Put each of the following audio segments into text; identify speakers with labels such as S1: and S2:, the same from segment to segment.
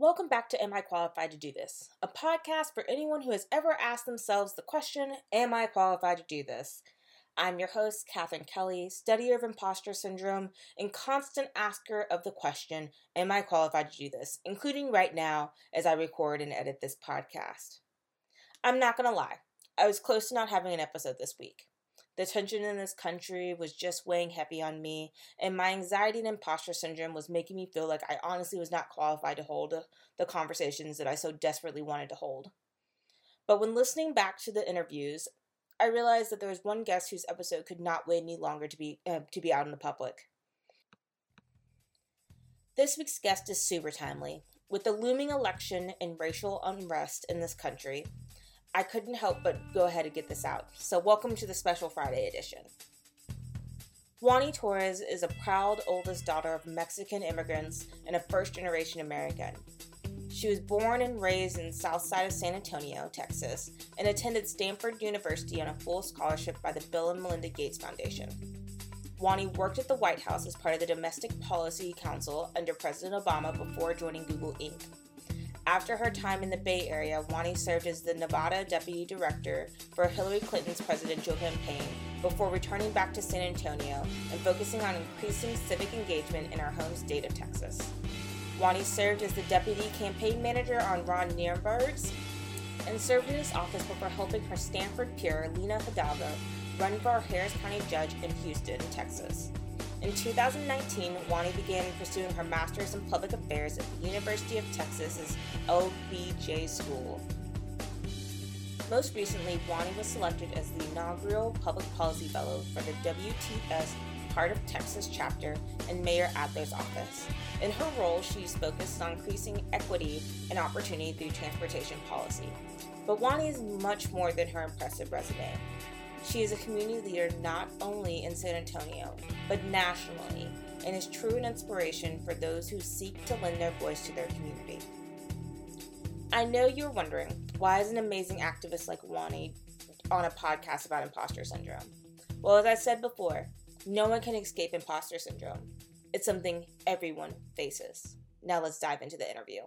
S1: Welcome back to Am I Qualified to Do This? A podcast for anyone who has ever asked themselves the question, Am I qualified to do this? I'm your host, Katherine Kelly, studier of imposter syndrome and constant asker of the question, Am I qualified to do this? including right now as I record and edit this podcast. I'm not going to lie, I was close to not having an episode this week. The tension in this country was just weighing heavy on me, and my anxiety and imposter syndrome was making me feel like I honestly was not qualified to hold the conversations that I so desperately wanted to hold. But when listening back to the interviews, I realized that there was one guest whose episode could not wait any longer to be uh, to be out in the public. This week's guest is super timely. With the looming election and racial unrest in this country, I couldn't help but go ahead and get this out. So, welcome to the Special Friday edition. Juani Torres is a proud oldest daughter of Mexican immigrants and a first generation American. She was born and raised in south side of San Antonio, Texas, and attended Stanford University on a full scholarship by the Bill and Melinda Gates Foundation. Juani worked at the White House as part of the Domestic Policy Council under President Obama before joining Google Inc. After her time in the Bay Area, Juani served as the Nevada Deputy Director for Hillary Clinton's presidential campaign before returning back to San Antonio and focusing on increasing civic engagement in her home state of Texas. Juani served as the Deputy Campaign Manager on Ron Nirenberg's and served in his office before helping her Stanford peer, Lina Hidalgo, run for Harris County Judge in Houston, Texas. In 2019, Juani began pursuing her master's in public affairs at the University of Texas's LBJ School. Most recently, Juani was selected as the inaugural Public Policy Fellow for the WTS Heart of Texas chapter in Mayor Adler's office. In her role, she's focused on increasing equity and opportunity through transportation policy. But Juani is much more than her impressive resume. She is a community leader not only in San Antonio, but nationally, and is true an inspiration for those who seek to lend their voice to their community. I know you're wondering why is an amazing activist like Juani on a podcast about imposter syndrome? Well, as I said before, no one can escape imposter syndrome. It's something everyone faces. Now let's dive into the interview.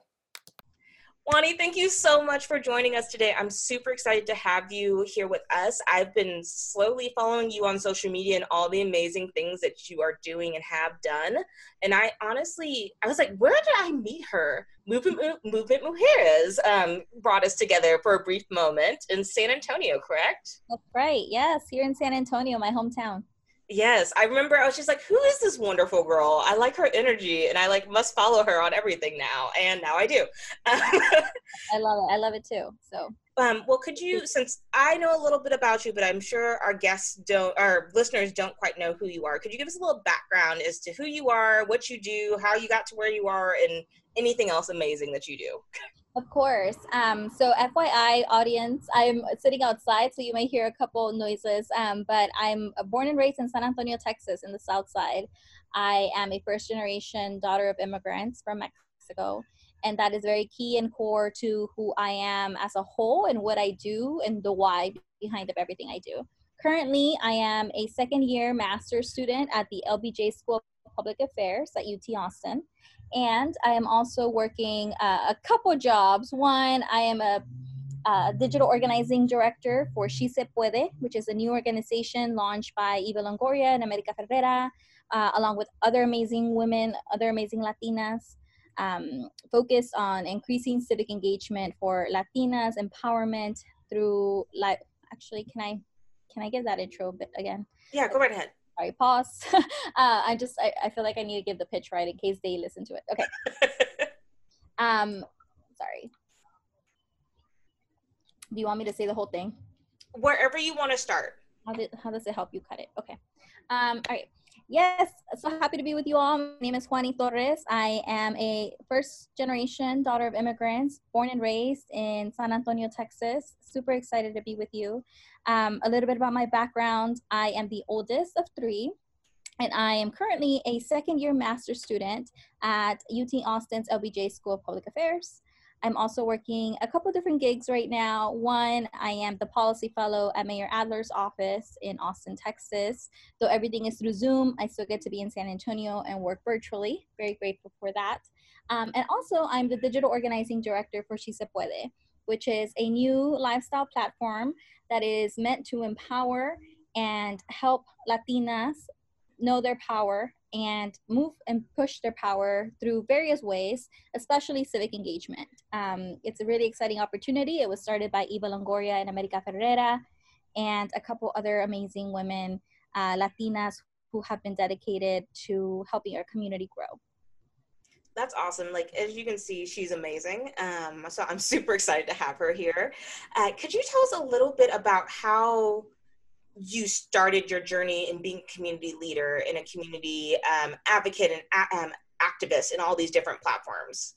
S1: Juani, thank you so much for joining us today. I'm super excited to have you here with us. I've been slowly following you on social media and all the amazing things that you are doing and have done. And I honestly, I was like, where did I meet her? Movement, Movement Mujeres um, brought us together for a brief moment in San Antonio, correct?
S2: That's right. Yes, here in San Antonio, my hometown.
S1: Yes, I remember I was just like, who is this wonderful girl? I like her energy and I like must follow her on everything now. And now I do.
S2: I love it. I love it too. So
S1: um, well, could you, since I know a little bit about you, but I'm sure our guests don't, our listeners don't quite know who you are, could you give us a little background as to who you are, what you do, how you got to where you are, and anything else amazing that you do?
S2: Of course. Um, so, FYI, audience, I'm sitting outside, so you may hear a couple noises. Um, but I'm born and raised in San Antonio, Texas, in the South Side. I am a first generation daughter of immigrants from Mexico, and that is very key and core to who I am as a whole and what I do and the why behind of everything I do. Currently, I am a second year master's student at the LBJ School Public Affairs at UT Austin and I am also working uh, a couple jobs. One, I am a digital organizing director for She Se Puede, which is a new organization launched by Eva Longoria and America Ferrera, uh, along with other amazing women, other amazing Latinas, um, focused on increasing civic engagement for Latinas, empowerment through like. Actually, can I can I give that intro bit again?
S1: Yeah, go right ahead
S2: sorry, pause. uh, I just, I, I feel like I need to give the pitch right in case they listen to it. Okay. um, sorry. Do you want me to say the whole thing?
S1: Wherever you want to start.
S2: How, did, how does it help you cut it? Okay. Um, all right. Yes, so happy to be with you all. My name is Juani Torres. I am a first generation daughter of immigrants, born and raised in San Antonio, Texas. Super excited to be with you. Um, a little bit about my background I am the oldest of three, and I am currently a second year master's student at UT Austin's LBJ School of Public Affairs. I'm also working a couple different gigs right now. One, I am the policy fellow at Mayor Adler's office in Austin, Texas. Though everything is through Zoom, I still get to be in San Antonio and work virtually. Very grateful for that. Um, and also, I'm the digital organizing director for She Se Puede, which is a new lifestyle platform that is meant to empower and help Latinas know their power and move and push their power through various ways, especially civic engagement. Um, it's a really exciting opportunity. It was started by Eva Longoria and America Ferrera and a couple other amazing women, uh, Latinas, who have been dedicated to helping our community grow
S1: that's awesome. Like as you can see, she's amazing. Um, so I'm super excited to have her here. Uh, could you tell us a little bit about how you started your journey in being a community leader and a community um, advocate and um, activist in all these different platforms?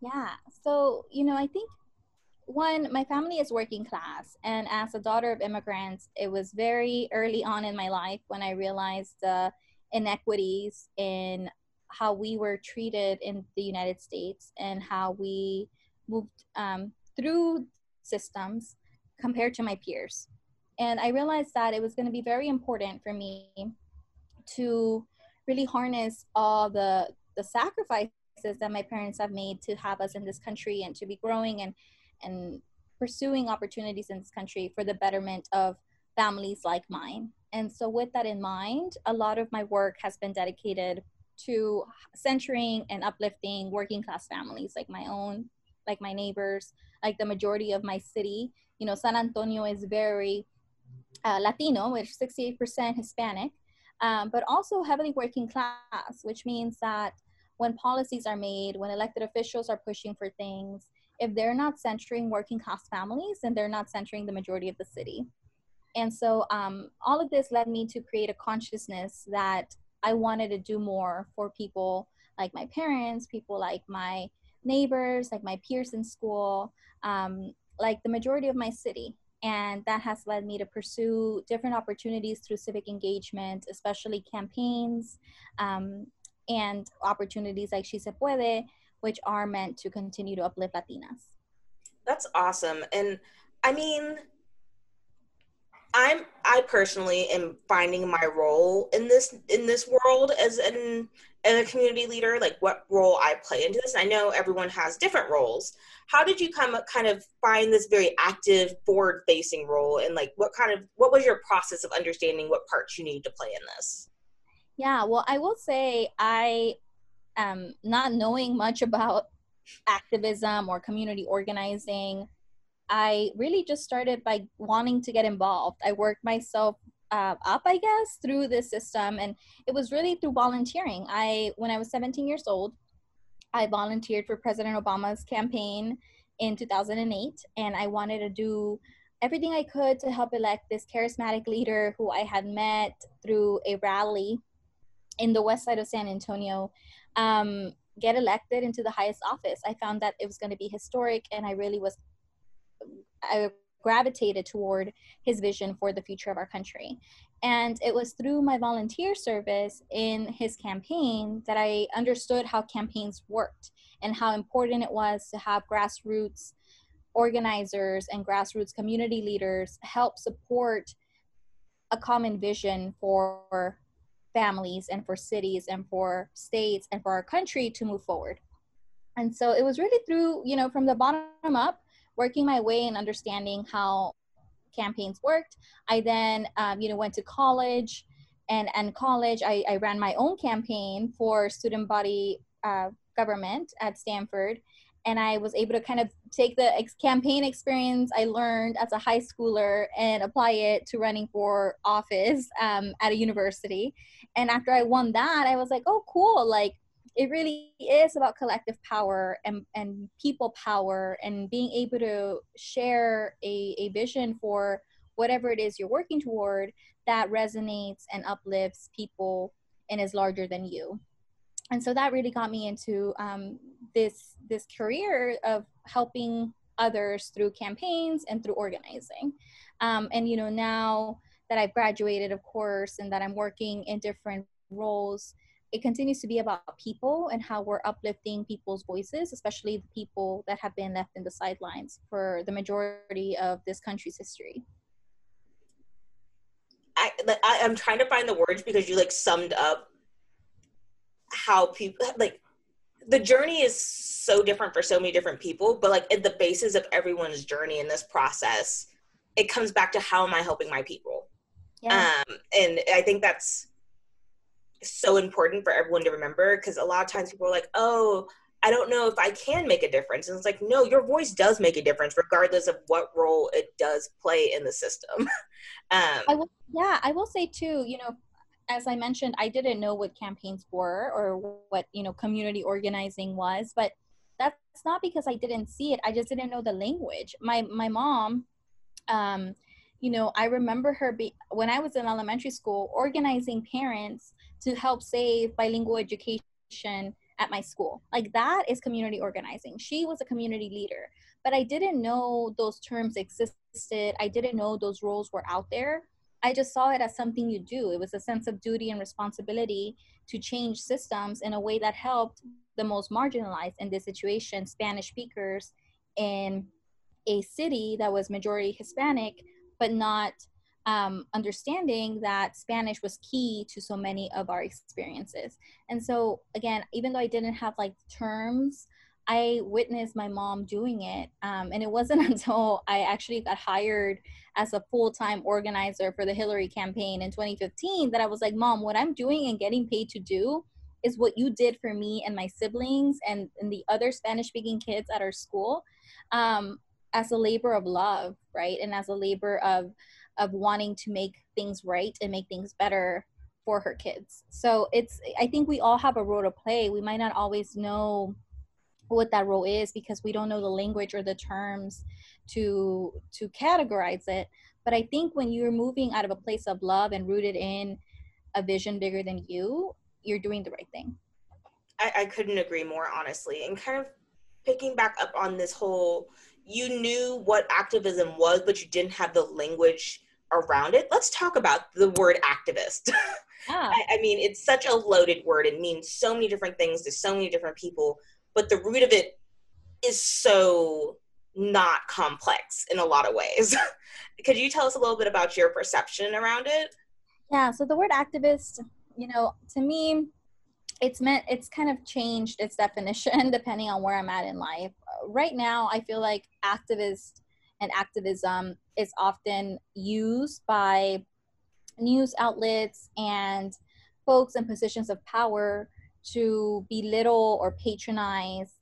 S2: Yeah. So you know, I think one, my family is working class, and as a daughter of immigrants, it was very early on in my life when I realized the inequities in how we were treated in the United States and how we moved um, through systems compared to my peers. And I realized that it was going to be very important for me to really harness all the the sacrifices that my parents have made to have us in this country and to be growing and and pursuing opportunities in this country for the betterment of families like mine. And so with that in mind, a lot of my work has been dedicated to centering and uplifting working class families like my own, like my neighbors, like the majority of my city. You know, San Antonio is very uh, Latino, which 68% Hispanic, um, but also heavily working class, which means that when policies are made, when elected officials are pushing for things, if they're not centering working class families, then they're not centering the majority of the city. And so um, all of this led me to create a consciousness that I wanted to do more for people like my parents, people like my neighbors, like my peers in school, um, like the majority of my city. And that has led me to pursue different opportunities through civic engagement, especially campaigns um, and opportunities like She Se Puede, which are meant to continue to uplift Latinas.
S1: That's awesome. And I mean, I'm I personally am finding my role in this in this world as an as a community leader, like what role I play into this. I know everyone has different roles. How did you come kind of find this very active forward facing role and like what kind of what was your process of understanding what parts you need to play in this?
S2: Yeah, well I will say I um not knowing much about activism or community organizing I really just started by wanting to get involved. I worked myself uh, up, I guess, through this system, and it was really through volunteering. I, when I was 17 years old, I volunteered for President Obama's campaign in 2008, and I wanted to do everything I could to help elect this charismatic leader who I had met through a rally in the west side of San Antonio. Um, get elected into the highest office. I found that it was going to be historic, and I really was I gravitated toward his vision for the future of our country. And it was through my volunteer service in his campaign that I understood how campaigns worked and how important it was to have grassroots organizers and grassroots community leaders help support a common vision for families and for cities and for states and for our country to move forward. And so it was really through, you know, from the bottom up working my way and understanding how campaigns worked. I then, um, you know, went to college, and and college, I, I ran my own campaign for student body uh, government at Stanford, and I was able to kind of take the ex- campaign experience I learned as a high schooler and apply it to running for office um, at a university. And after I won that, I was like, oh, cool, like it really is about collective power and, and people power and being able to share a, a vision for whatever it is you're working toward that resonates and uplifts people and is larger than you. And so that really got me into um, this this career of helping others through campaigns and through organizing. Um, and you know now that i've graduated of course and that i'm working in different roles it continues to be about people and how we're uplifting people's voices, especially the people that have been left in the sidelines for the majority of this country's history.
S1: I, I am trying to find the words because you like summed up how people like the journey is so different for so many different people, but like at the basis of everyone's journey in this process, it comes back to how am I helping my people? Yeah. Um, and I think that's so important for everyone to remember because a lot of times people are like, oh, I don't know if I can make a difference. And it's like, no, your voice does make a difference regardless of what role it does play in the system. um,
S2: I will, yeah, I will say too, you know, as I mentioned, I didn't know what campaigns were or what, you know, community organizing was, but that's not because I didn't see it. I just didn't know the language. My, my mom, um, you know, I remember her be, when I was in elementary school organizing parents to help save bilingual education at my school. Like that is community organizing. She was a community leader, but I didn't know those terms existed. I didn't know those roles were out there. I just saw it as something you do. It was a sense of duty and responsibility to change systems in a way that helped the most marginalized in this situation, Spanish speakers in a city that was majority Hispanic, but not um, understanding that Spanish was key to so many of our experiences. And so, again, even though I didn't have like terms, I witnessed my mom doing it. Um, and it wasn't until I actually got hired as a full time organizer for the Hillary campaign in 2015 that I was like, Mom, what I'm doing and getting paid to do is what you did for me and my siblings and, and the other Spanish speaking kids at our school um, as a labor of love, right? And as a labor of of wanting to make things right and make things better for her kids. So it's I think we all have a role to play. We might not always know what that role is because we don't know the language or the terms to to categorize it. But I think when you're moving out of a place of love and rooted in a vision bigger than you, you're doing the right thing.
S1: I, I couldn't agree more, honestly. And kind of picking back up on this whole you knew what activism was, but you didn't have the language around it. Let's talk about the word activist. Ah. I, I, mean, it's such a loaded word. It means so many different things to so many different people, but the root of it is so not complex in a lot of ways. Could you tell us a little bit about your perception around it?
S2: Yeah, so the word activist, you know, to me, it's meant it's kind of changed its definition depending on where I'm at in life. Right now, I feel like activist and activism is often used by news outlets and folks in positions of power to belittle or patronize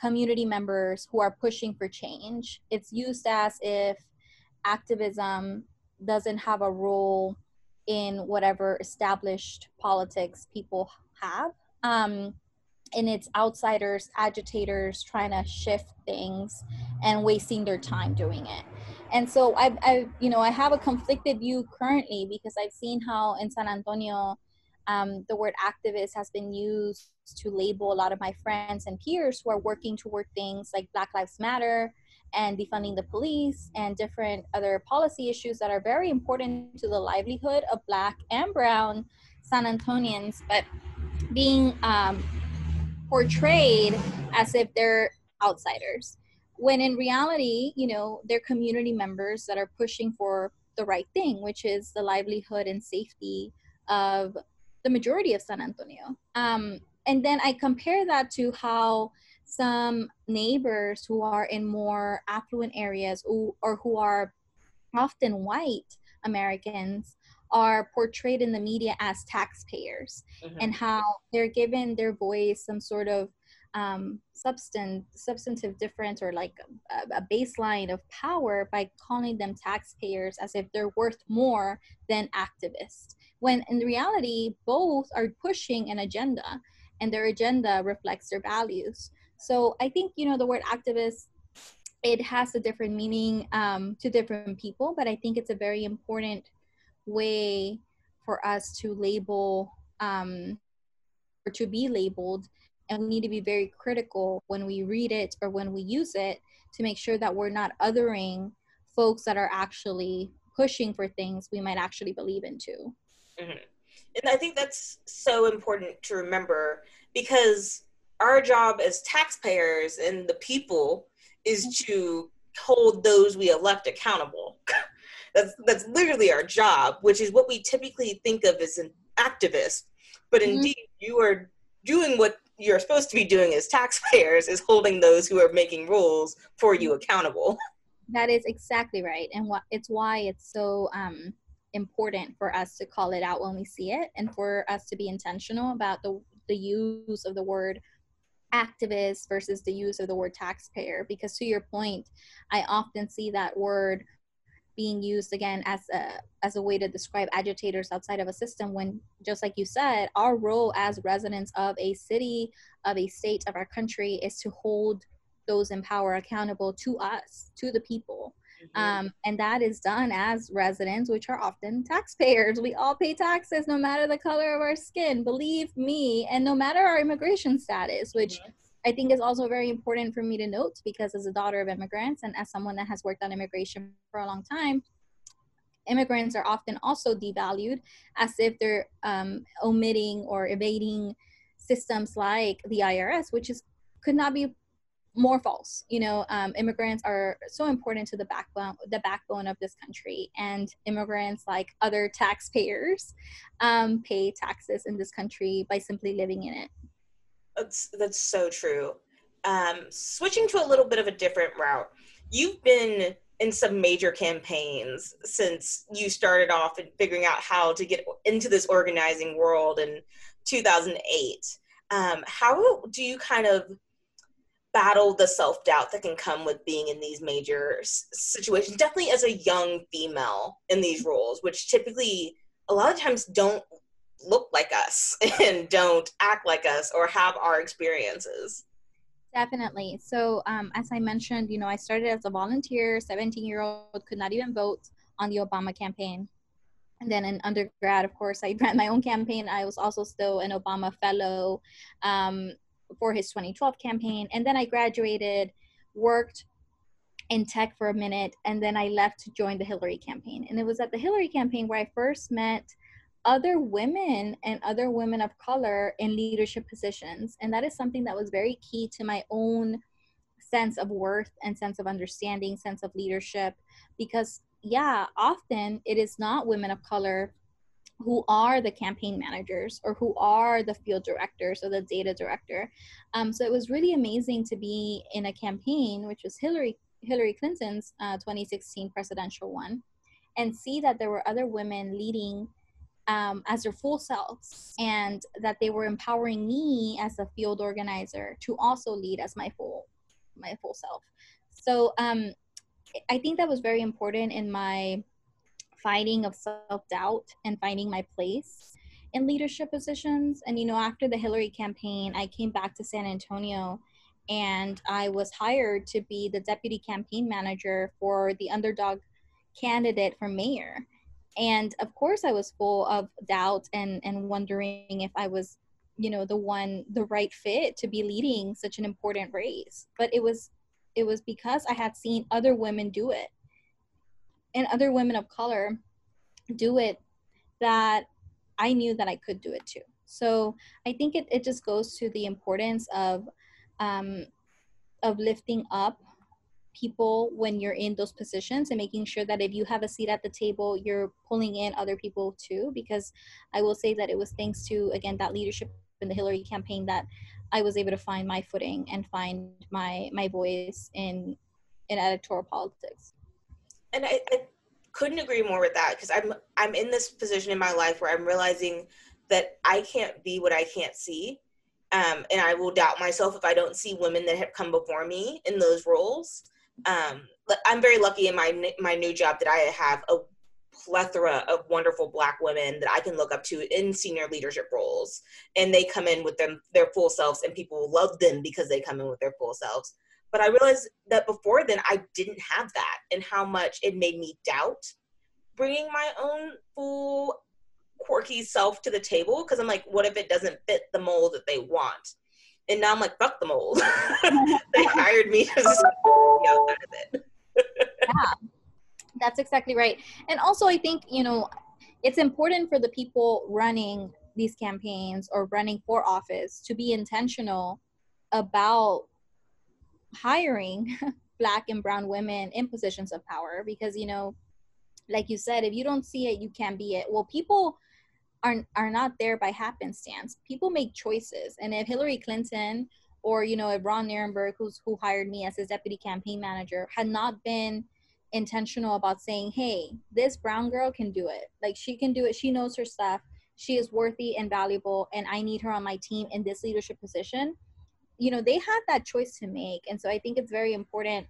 S2: community members who are pushing for change. It's used as if activism doesn't have a role in whatever established politics people have. Um, and it's outsiders, agitators trying to shift things and wasting their time doing it. And so I, I, you know, I have a conflicted view currently because I've seen how in San Antonio, um, the word activist has been used to label a lot of my friends and peers who are working toward things like Black Lives Matter and defunding the police and different other policy issues that are very important to the livelihood of Black and Brown San Antonians, but being um, portrayed as if they're outsiders when in reality you know they're community members that are pushing for the right thing which is the livelihood and safety of the majority of san antonio um, and then i compare that to how some neighbors who are in more affluent areas or, or who are often white americans are portrayed in the media as taxpayers mm-hmm. and how they're given their voice some sort of um, substan- substantive difference or like a, a, baseline of power by calling them taxpayers as if they're worth more than activists when in reality both are pushing an agenda and their agenda reflects their values. So i think you know the word activist it has a different meaning um, to different people but i think it's a very important way for us to label um, or to be labeled and we need to be very critical when we read it or when we use it to make sure that we're not othering folks that are actually pushing for things we might actually believe into
S1: mm-hmm. and i think that's so important to remember because our job as taxpayers and the people is mm-hmm. to hold those we elect accountable That's that's literally our job, which is what we typically think of as an activist. But mm-hmm. indeed, you are doing what you're supposed to be doing as taxpayers is holding those who are making rules for you accountable.
S2: That is exactly right, and it's why it's so um, important for us to call it out when we see it, and for us to be intentional about the the use of the word activist versus the use of the word taxpayer. Because to your point, I often see that word being used again as a as a way to describe agitators outside of a system when just like you said our role as residents of a city of a state of our country is to hold those in power accountable to us to the people. Mm-hmm. um, and that is done as residents which are often taxpayers. We all pay taxes no matter the color of our skin believe me and no matter our immigration status which I think is also very important for me to note because as a daughter of immigrants and as someone that has worked on immigration for a long time, immigrants are often also devalued as if they're um, omitting or evading systems like the IRS, which is could not be more false. You know, um, immigrants are so important to the backbone, the backbone of this country, and immigrants, like other taxpayers, um, pay taxes in this country by simply living in it.
S1: That's that's so true. Um, switching to a little bit of a different route, you've been in some major campaigns since you started off and figuring out how to get into this organizing world in 2008. Um, how do you kind of battle the self doubt that can come with being in these major s- situations? Definitely as a young female in these roles, which typically a lot of times don't look like us and don't act like us or have our experiences.
S2: Definitely. So, um, as I mentioned, you know, I started as a volunteer, 17 year old, could not even vote on the Obama campaign. And then in undergrad, of course, I ran my own campaign. I was also still an Obama fellow um, for his 2012 campaign. And then I graduated, worked in tech for a minute, and then I left to join the Hillary campaign. And it was at the Hillary campaign where I first met other women and other women of color in leadership positions. And that is something that was very key to my own sense of worth and sense of understanding, sense of leadership. Because, yeah, often it is not women of color who are the campaign managers or who are the field directors or the data director. Um, so it was really amazing to be in a campaign, which was Hillary Hillary Clinton's uh, 2016 presidential one, and see that there were other women leading um, as their full selves and that they were empowering me as a field organizer to also lead as my full my full self. So um, i think that was very important in my fighting of self-doubt and finding my place in leadership positions. And you know after the hillary campaign i came back to san antonio and i was hired to be the deputy campaign manager for the underdog candidate for mayor and of course i was full of doubt and and wondering if i was you know the one the right fit to be leading such an important race. But it was it was because i had seen other women do it and other women of color do it that i knew that i could do it too. So i think it, it just goes to the importance of um, of lifting up people when you're in those positions and making sure that if you have a seat at the table you're pulling in other people too because i will say that it was thanks to again that leadership in the hillary campaign that i was able to find my footing and find my my voice in in editorial politics.
S1: And i, I couldn't agree more with that because i'm i'm in this position in my life where i'm realizing that i can't be what i can't see um, and I will doubt myself if I don't see women that have come before me in those roles um, I'm very lucky in my my new job that I have a plethora of wonderful black women that I can look up to in senior leadership roles. And they come in with them their full selves and people love them because they come in with their full selves. But I realized that before then I didn't have that and how much it made me doubt bringing my own full quirky self to the table. Because I'm like what if it doesn't fit the mold that they want and now I'm like, fuck the mold. they hired me to outside of it.
S2: yeah, that's exactly right. And also, I think you know, it's important for the people running these campaigns or running for office to be intentional about hiring black and brown women in positions of power because you know like you said if you don't see it you can't be it well people are are not there by happenstance. People make choices, and if Hillary Clinton or you know if Ron Nirenberg, who's who hired me as his deputy campaign manager, had not been intentional about saying, "Hey, this brown girl can do it. Like she can do it. She knows her stuff. She is worthy and valuable, and I need her on my team in this leadership position." You know, they had that choice to make, and so I think it's very important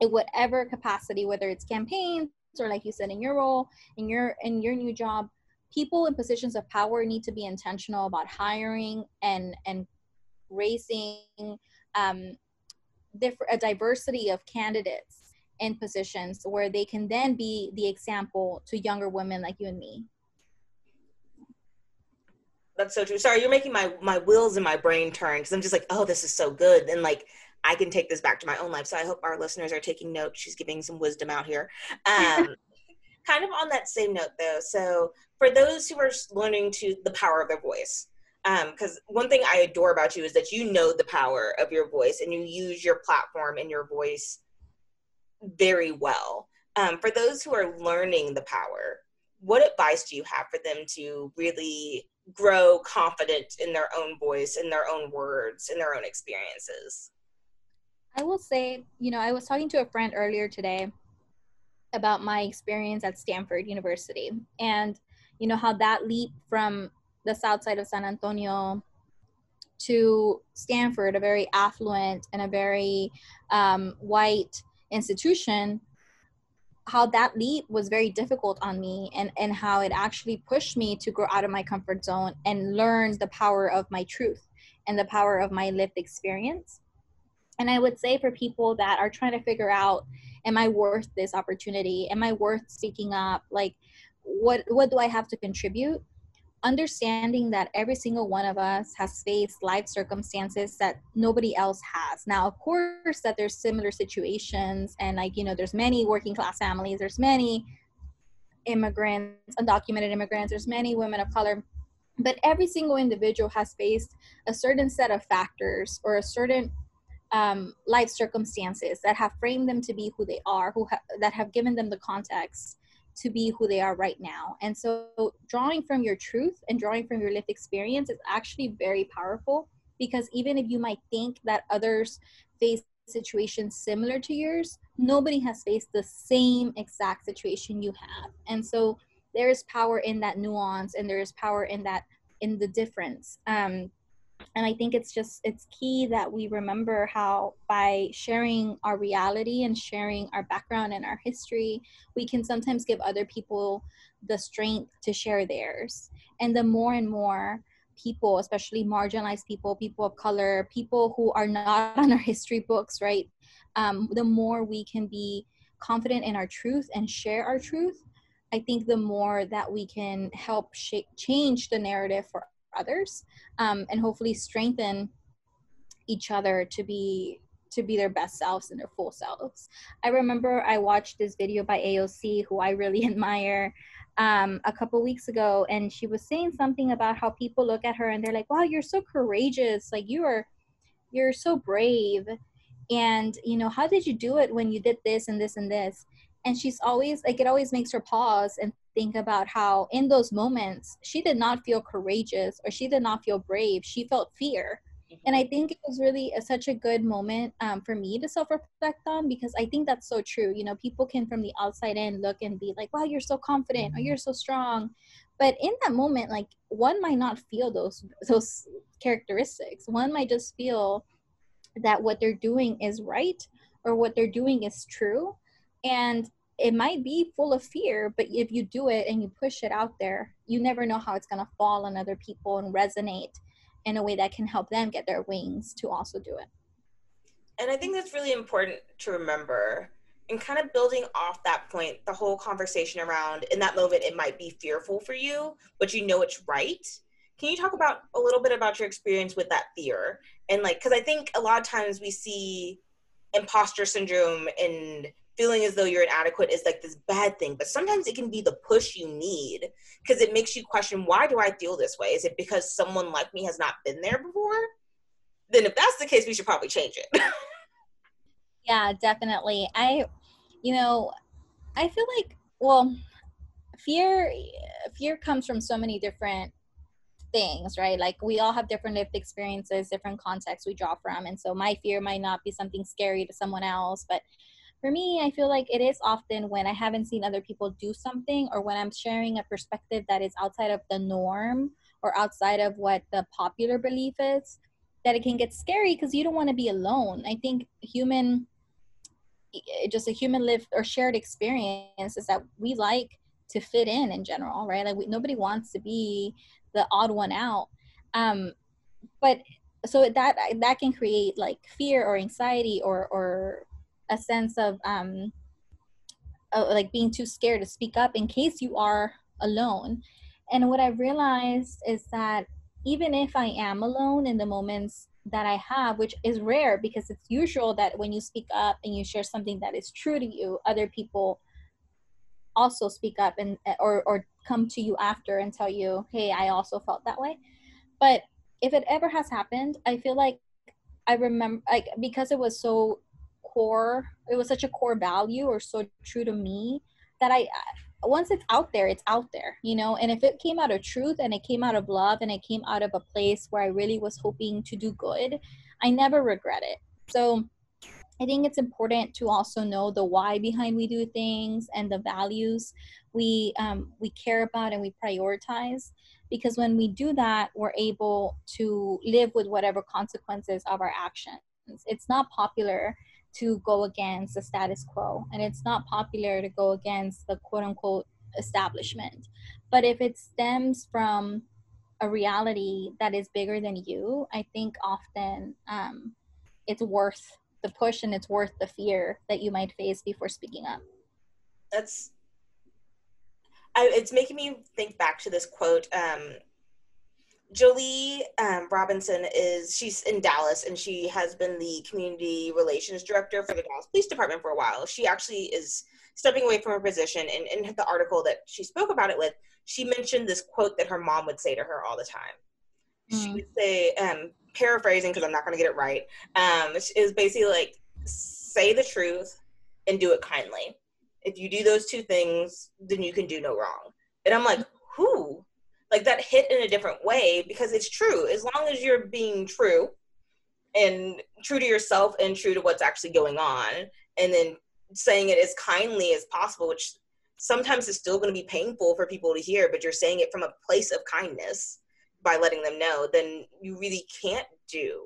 S2: in whatever capacity, whether it's campaigns or like you said in your role in your in your new job people in positions of power need to be intentional about hiring and and raising um, different a diversity of candidates in positions where they can then be the example to younger women like you and me.
S1: That's so true. Sorry you're making my my wheels in my brain turn because i'm just like oh this is so good. And like i can take this back to my own life. So i hope our listeners are taking notes. She's giving some wisdom out here. Um, kind of on that same note though so for those who are learning to the power of their voice because um, one thing i adore about you is that you know the power of your voice and you use your platform and your voice very well. Um, for those who are learning the power what advice do you have for them to really grow confident in their own voice in their own words in their own experiences?
S2: I will say you know i was talking to a friend earlier today about my experience at stanford university and you know how that leap from the south side of san antonio to stanford a very affluent and a very um, white institution how that leap was very difficult on me and and how it actually pushed me to grow out of my comfort zone and learn the power of my truth and the power of my lived experience. And i would say for people that are trying to figure out am i worth this opportunity? Am i worth speaking up? Like what what do i have to contribute? Understanding that every single one of us has faced life circumstances that nobody else has. Now of course that there's similar situations and like you know there's many working class families there's many immigrants undocumented immigrants there's many women of color but every single individual has faced a certain set of factors or a certain um, life circumstances that have framed them to be who they are who ha- that have given them the context to be who they are right now. And so drawing from your truth and drawing from your lived experience is actually very powerful because even if you might think that others face situations similar to yours, nobody has faced the same exact situation you have. And so there is power in that nuance and there is power in that in the difference. Um, and i think it's just it's key that we remember how by sharing our reality and sharing our background and our history we can sometimes give other people the strength to share theirs. And the more and more people especially marginalized people people of color people who are not on our history books right um, the more we can be confident in our truth and share our truth i think the more that we can help shape, change the narrative for others um, and hopefully strengthen each other to be to be their best selves and their full selves. I remember I watched this video by AOC, who I really admire, um, a couple weeks ago, and she was saying something about how people look at her and they're like, "Wow, you're so courageous! Like you are, you're so brave." And you know, how did you do it when you did this and this and this? And she's always like, it always makes her pause and think about how in those moments she did not feel courageous or she did not feel brave. She felt fear. Mm-hmm. and i think it was really a, such a good moment um, for me to self-reflect on because i think that's so true. You know people can from the outside in look and be like wow you're so confident or you're so strong. But in that moment like one might not feel those those characteristics. One might just feel that what they're doing is right or what they're doing is true. And it might be full of fear, but if you do it and you push it out there, you never know how it's going to fall on other people and resonate in a way that can help them get their wings to also do it.
S1: And I think that's really important to remember. And kind of building off that point, the whole conversation around in that moment, it might be fearful for you, but you know it's right. Can you talk about a little bit about your experience with that fear? And like, because I think a lot of times we see imposter syndrome and feeling as though you're inadequate is like this bad thing but sometimes it can be the push you need because it makes you question why do i feel this way is it because someone like me has not been there before then if that's the case we should probably change it
S2: yeah definitely i you know i feel like well fear fear comes from so many different things, right? Like we all have different lived experiences, different contexts we draw from. And so my fear might not be something scary to someone else. But for me, I feel like it is often when I haven't seen other people do something or when I'm sharing a perspective that is outside of the norm or outside of what the popular belief is that it can get scary because you don't want to be alone. I think human just a human lived or shared experience is that we like to fit in in general, right? Like we, nobody wants to be the odd one out um but so that that can create like fear or anxiety or or a sense of um uh, like being too scared to speak up in case you are alone and what i realized is that even if i am alone in the moments that i have which is rare because it's usual that when you speak up and you share something that is true to you other people also speak up and or or come to you after and tell you, hey, I also felt that way. But if it ever has happened, I feel like I remember, like, because it was so core, it was such a core value or so true to me that I, once it's out there, it's out there, you know? And if it came out of truth and it came out of love and it came out of a place where I really was hoping to do good, I never regret it. So, I think it's important to also know the why behind we do things and the values we um, we care about and we prioritize because when we do that we're able to live with whatever consequences of our actions it's not popular to go against the status quo. And it's not popular to go against the quote unquote establishment. But if it stems from a reality that is bigger than you i think often um, it's worth the push and it's worth the fear that you might face before speaking up.
S1: That's I, it's making me think back to this quote um, jolie um, robinson is she's in dallas and she has been the community relations director for the dallas police department for a while she actually is stepping away from her position and in the article that she spoke about it with she mentioned this quote that her mom would say to her all the time mm. she would say um, paraphrasing because I'm not going to get it right, um, is basically like say the truth and do it kindly. If you do those two things, then you can do no wrong. And I'm like, who? Like that hit in a different way because it's true. As long as you're being true and true to yourself and true to what's actually going on, and then saying it as kindly as possible, which sometimes is still going to be painful for people to hear, but you're saying it from a place of kindness by letting them know, then you really can't do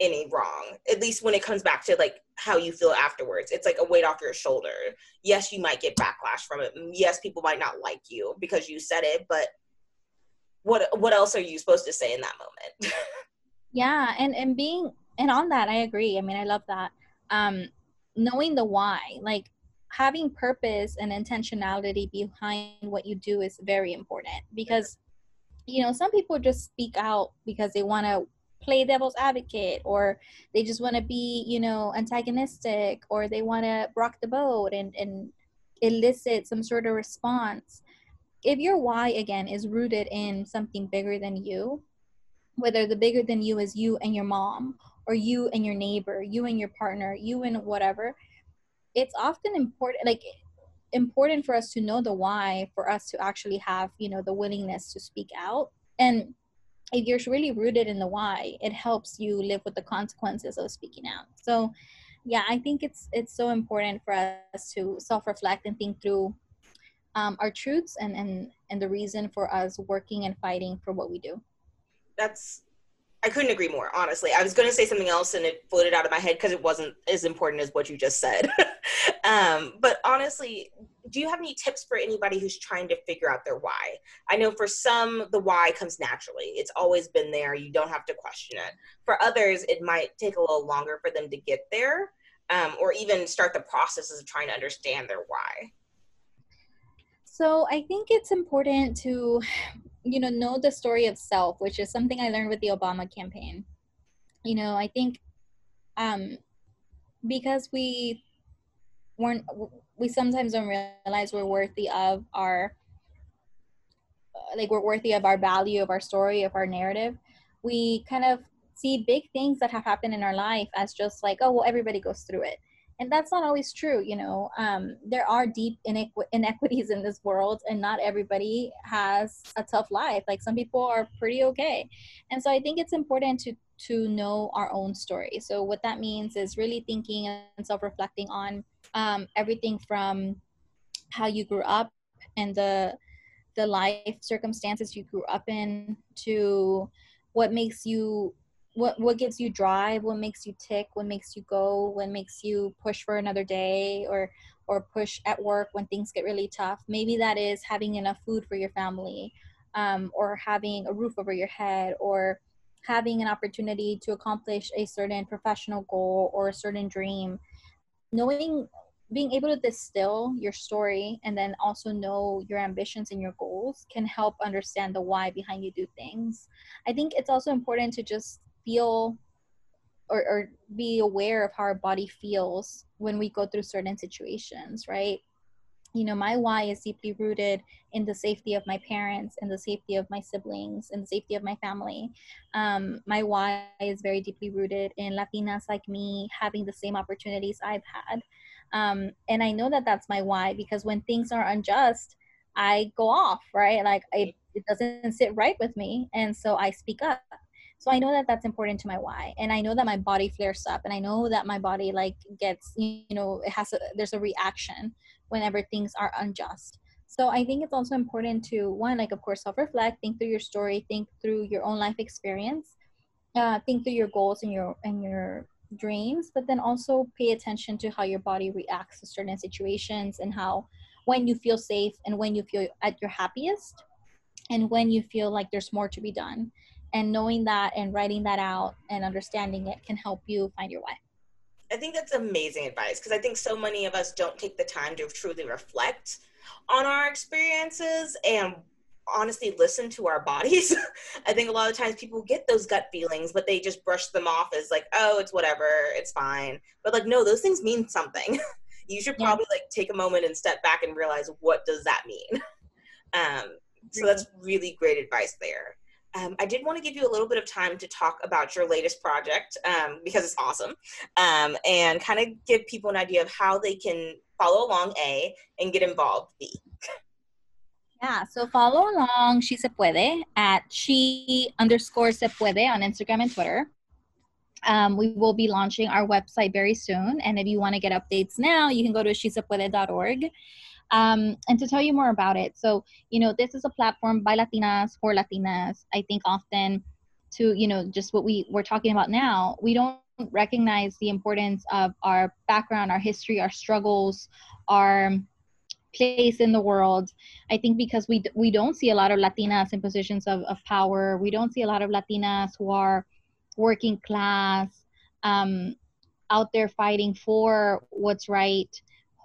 S1: any wrong. At least when it comes back to like how you feel afterwards. It's like a weight off your shoulder. Yes, you might get backlash from it. Yes, people might not like you because you said it, but what what else are you supposed to say in that moment?
S2: yeah, and and being and on that I agree. I mean, I love that. Um knowing the why, like having purpose and intentionality behind what you do is very important because you know some people just speak out because they want to play devil's advocate or they just want to be you know antagonistic or they want to rock the boat and and elicit some sort of response if your why again is rooted in something bigger than you whether the bigger than you is you and your mom or you and your neighbor you and your partner you and whatever it's often important like important for us to know the why for us to actually have you know the willingness to speak out. And if you're really rooted in the why it helps you live with the consequences of speaking out. So yeah i think it's it's so important for us to self-reflect and think through um, our truths and and and the reason for us working and fighting for what we do
S1: that's I couldn't agree more, honestly. I was going to say something else and it floated out of my head because it wasn't as important as what you just said. um, but honestly, do you have any tips for anybody who's trying to figure out their why? I know for some, the why comes naturally. It's always been there. You don't have to question it. For others, it might take a little longer for them to get there um, or even start the processes of trying to understand their why.
S2: So I think it's important to you know know the story of self which is something i learned with the obama campaign. You know i think um because we weren't we sometimes don't realize we're worthy of our like we're worthy of our value of our story of our narrative. We kind of see big things that have happened in our life as just like oh well everybody goes through it and that's not always true you know um, there are deep inequ- inequities in this world and not everybody has a tough life like some people are pretty okay. And so i think it's important to to know our own story. So what that means is really thinking and self-reflecting on um, everything from how you grew up and the the life circumstances you grew up in to what makes you what what gives you drive what makes you tick what makes you go what makes you push for another day or or push at work when things get really tough. Maybe that is having enough food for your family um, or having a roof over your head or having an opportunity to accomplish a certain professional goal or a certain dream. Knowing being able to distill your story and then also know your ambitions and your goals can help understand the why behind you do things. I think it's also important to just feel or, or be aware of how our body feels when we go through certain situations, right? You know, my why is deeply rooted in the safety of my parents and the safety of my siblings and the safety of my family. Um, my why is very deeply rooted in Latinas like me having the same opportunities I've had. Um, and I know that that's my why because when things are unjust, I go off, right? Like it, it doesn't sit right with me. And so I speak up so i know that that's important to my why and i know that my body flares up and i know that my body like gets you know it has a there's a reaction whenever things are unjust. So i think it's also important to one like of course self-reflect think through your story think through your own life experience uh, think through your goals and your and your dreams but then also pay attention to how your body reacts to certain situations and how when you feel safe and when you feel at your happiest and when you feel like there's more to be done and knowing that and writing that out and understanding it can help you find your way
S1: i think that's amazing advice because i think so many of us don't take the time to truly reflect on our experiences and honestly listen to our bodies. I think a lot of times people get those gut feelings but they just brush them off as like oh it's whatever it's fine. But like no those things mean something. You should probably yeah. like take a moment and step back and realize what does that mean? Um, so that's really great advice there um, I did want to give you a little bit of time to talk about your latest project um, because it's awesome um, and kind of give people an idea of how they can follow along A and get involved B.
S2: Yeah, so follow along She Se Puede at she underscore se puede on Instagram and Twitter. Um, we will be launching our website very soon. And if you want to get updates now, you can go to shesepuede.org. Um, and to tell you more about it, so, you know, this is a platform by Latinas for Latinas. I think often to, you know, just what we we're talking about now, we don't recognize the importance of our background, our history, our struggles, our place in the world. I think because we we don't see a lot of Latinas in positions of, of power. We don't see a lot of Latinas who are working class, um, out there fighting for what's right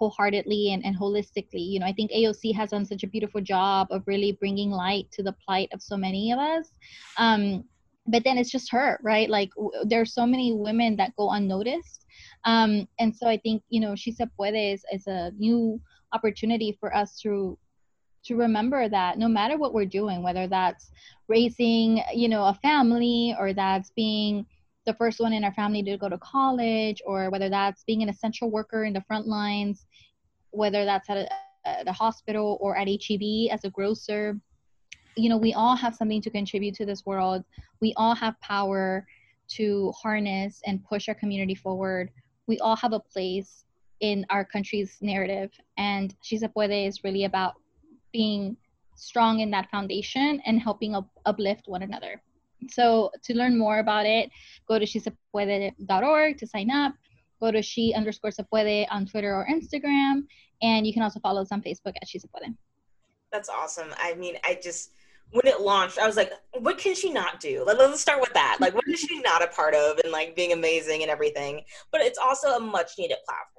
S2: wholeheartedly and, and holistically. You know, I think AOC has done such a beautiful job of really bringing light to the plight of so many of us. Um, but then it's just her, right? Like w- there are so many women that go unnoticed. Um, and so I think, you know, She Se Puede is, is a new opportunity for us to to remember that no matter what we're doing whether that's raising you know a family or that's being the first one in our family to go to college or whether that's being an essential worker in the front lines whether that's at a, a hospital or at HEB as a grocer. You know we all have something to contribute to this world. We all have power to harness and push our community forward. We all have a place in our country's narrative and She Se Puede is really about being strong in that foundation and helping up, uplift one another so to learn more about it, go to shesepuede.org to sign up. Go to she underscore se puede on Twitter or Instagram. And you can also follow us on Facebook at she.
S1: That's awesome. I mean, I just, when it launched, I was like, what can she not do? Let, us start with that. Like, what is she not a part of and like being amazing and everything? But it's also a much needed platform.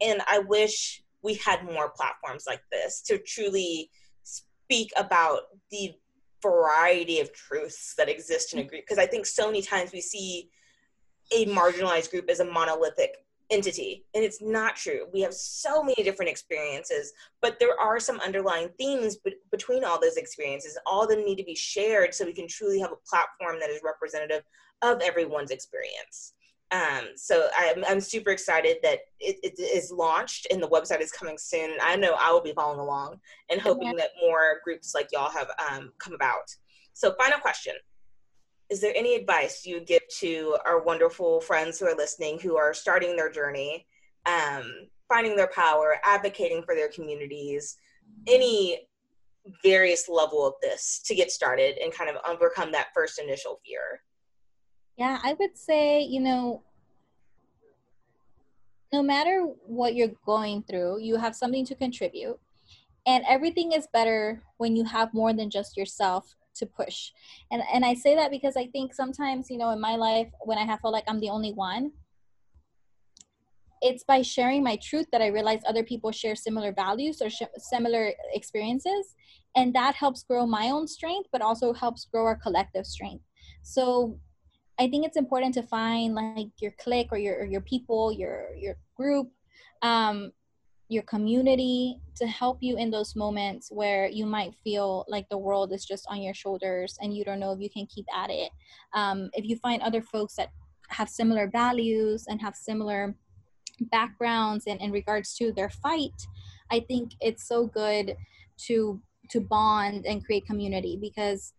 S1: And I wish we had more platforms like this to truly speak about the variety of truths that exist in a group. Because i think so many times we see a marginalized group as a monolithic entity and it's not true. We have so many different experiences but there are some underlying themes be- between all those experiences all of them need to be shared so we can truly have a platform that is representative of everyone's experience Um, so I'm, I'm super excited that it, it is launched and the website is coming soon. I know I will be following along and hoping that more groups like y'all have um, come about. So, final question Is there any advice you would give to our wonderful friends who are listening who are starting their journey, um, finding their power, advocating for their communities, any various level of this to get started and kind of overcome that first initial fear?
S2: Yeah, I would say, you know, no matter what you're going through, you have something to contribute. And everything is better when you have more than just yourself to push. And and I say that because I think sometimes, you know, in my life when I have felt like I'm the only one, it's by sharing my truth that I realize other people share similar values or sh- similar experiences. And that helps grow my own strength, but also helps grow our collective strength. So I think it's important to find like your clique or your or your people, your your group, um, your community to help you in those moments where you might feel like the world is just on your shoulders and you don't know if you can keep at it. Um, if you find other folks that have similar values and have similar backgrounds and in regards to their fight, I think it's so good to to bond and create community because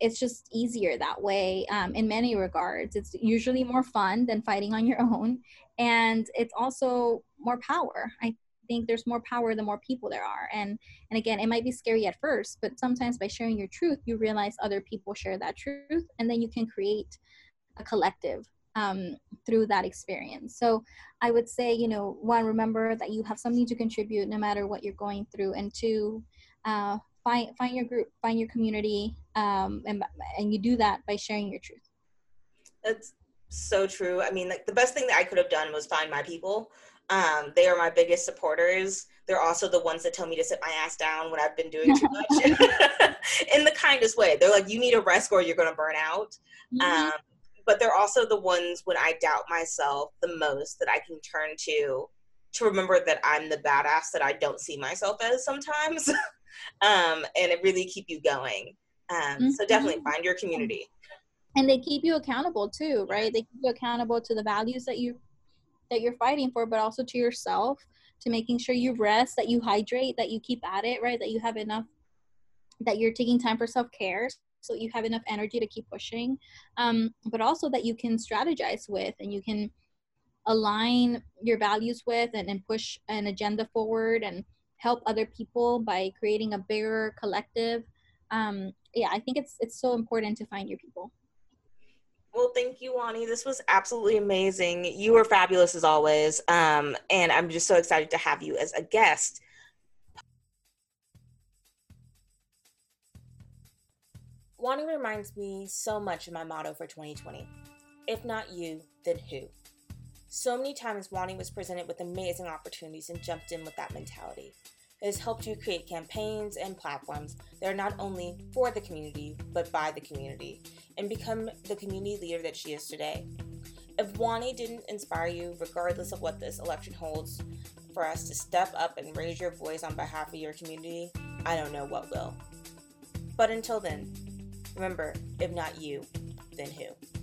S2: it's just easier that way um, in many regards. It's usually more fun than fighting on your own, and it's also more power. I think there's more power the more people there are, and and again, it might be scary at first, but sometimes by sharing your truth, you realize other people share that truth, and then you can create a collective um, through that experience. So I would say, you know, one, remember that you have something to contribute no matter what you're going through, and two, uh, find find your group find your community um, and and you do that by sharing your truth.
S1: That's so true. I mean like the best thing that i could have done was find my people. Um, they are my biggest supporters. They're also the ones that tell me to sit my ass down when i've been doing too much. In the kindest way. They're like you need a rest or you're going to burn out. Mm-hmm. um, but they're also the ones when i doubt myself the most that i can turn to to remember that i'm the badass that i don't see myself as sometimes um, and it really keep you going. Um, mm-hmm. So definitely find your community.
S2: And they keep you accountable too, right? They keep you accountable to the values that you that you're fighting for, but also to yourself, to making sure you rest, that you hydrate, that you keep at it, right? That you have enough, that you're taking time for self care, so you have enough energy to keep pushing, um, but also that you can strategize with and you can align your values with and, and push an agenda forward and help other people by creating a bigger collective um, yeah i think it's it's so important to find your people
S1: well, thank you, Wani. This was absolutely amazing. You were fabulous as always. Um, and I'm just so excited to have you as a guest. Wani reminds me so much of my motto for 2020 If not you, then who? So many times, Wani was presented with amazing opportunities and jumped in with that mentality. It has helped you create campaigns and platforms that are not only for the community, but by the community, and become the community leader that she is today. If Wani didn't inspire you, regardless of what this election holds, for us to step up and raise your voice on behalf of your community, I don't know what will. But until then, remember if not you, then who?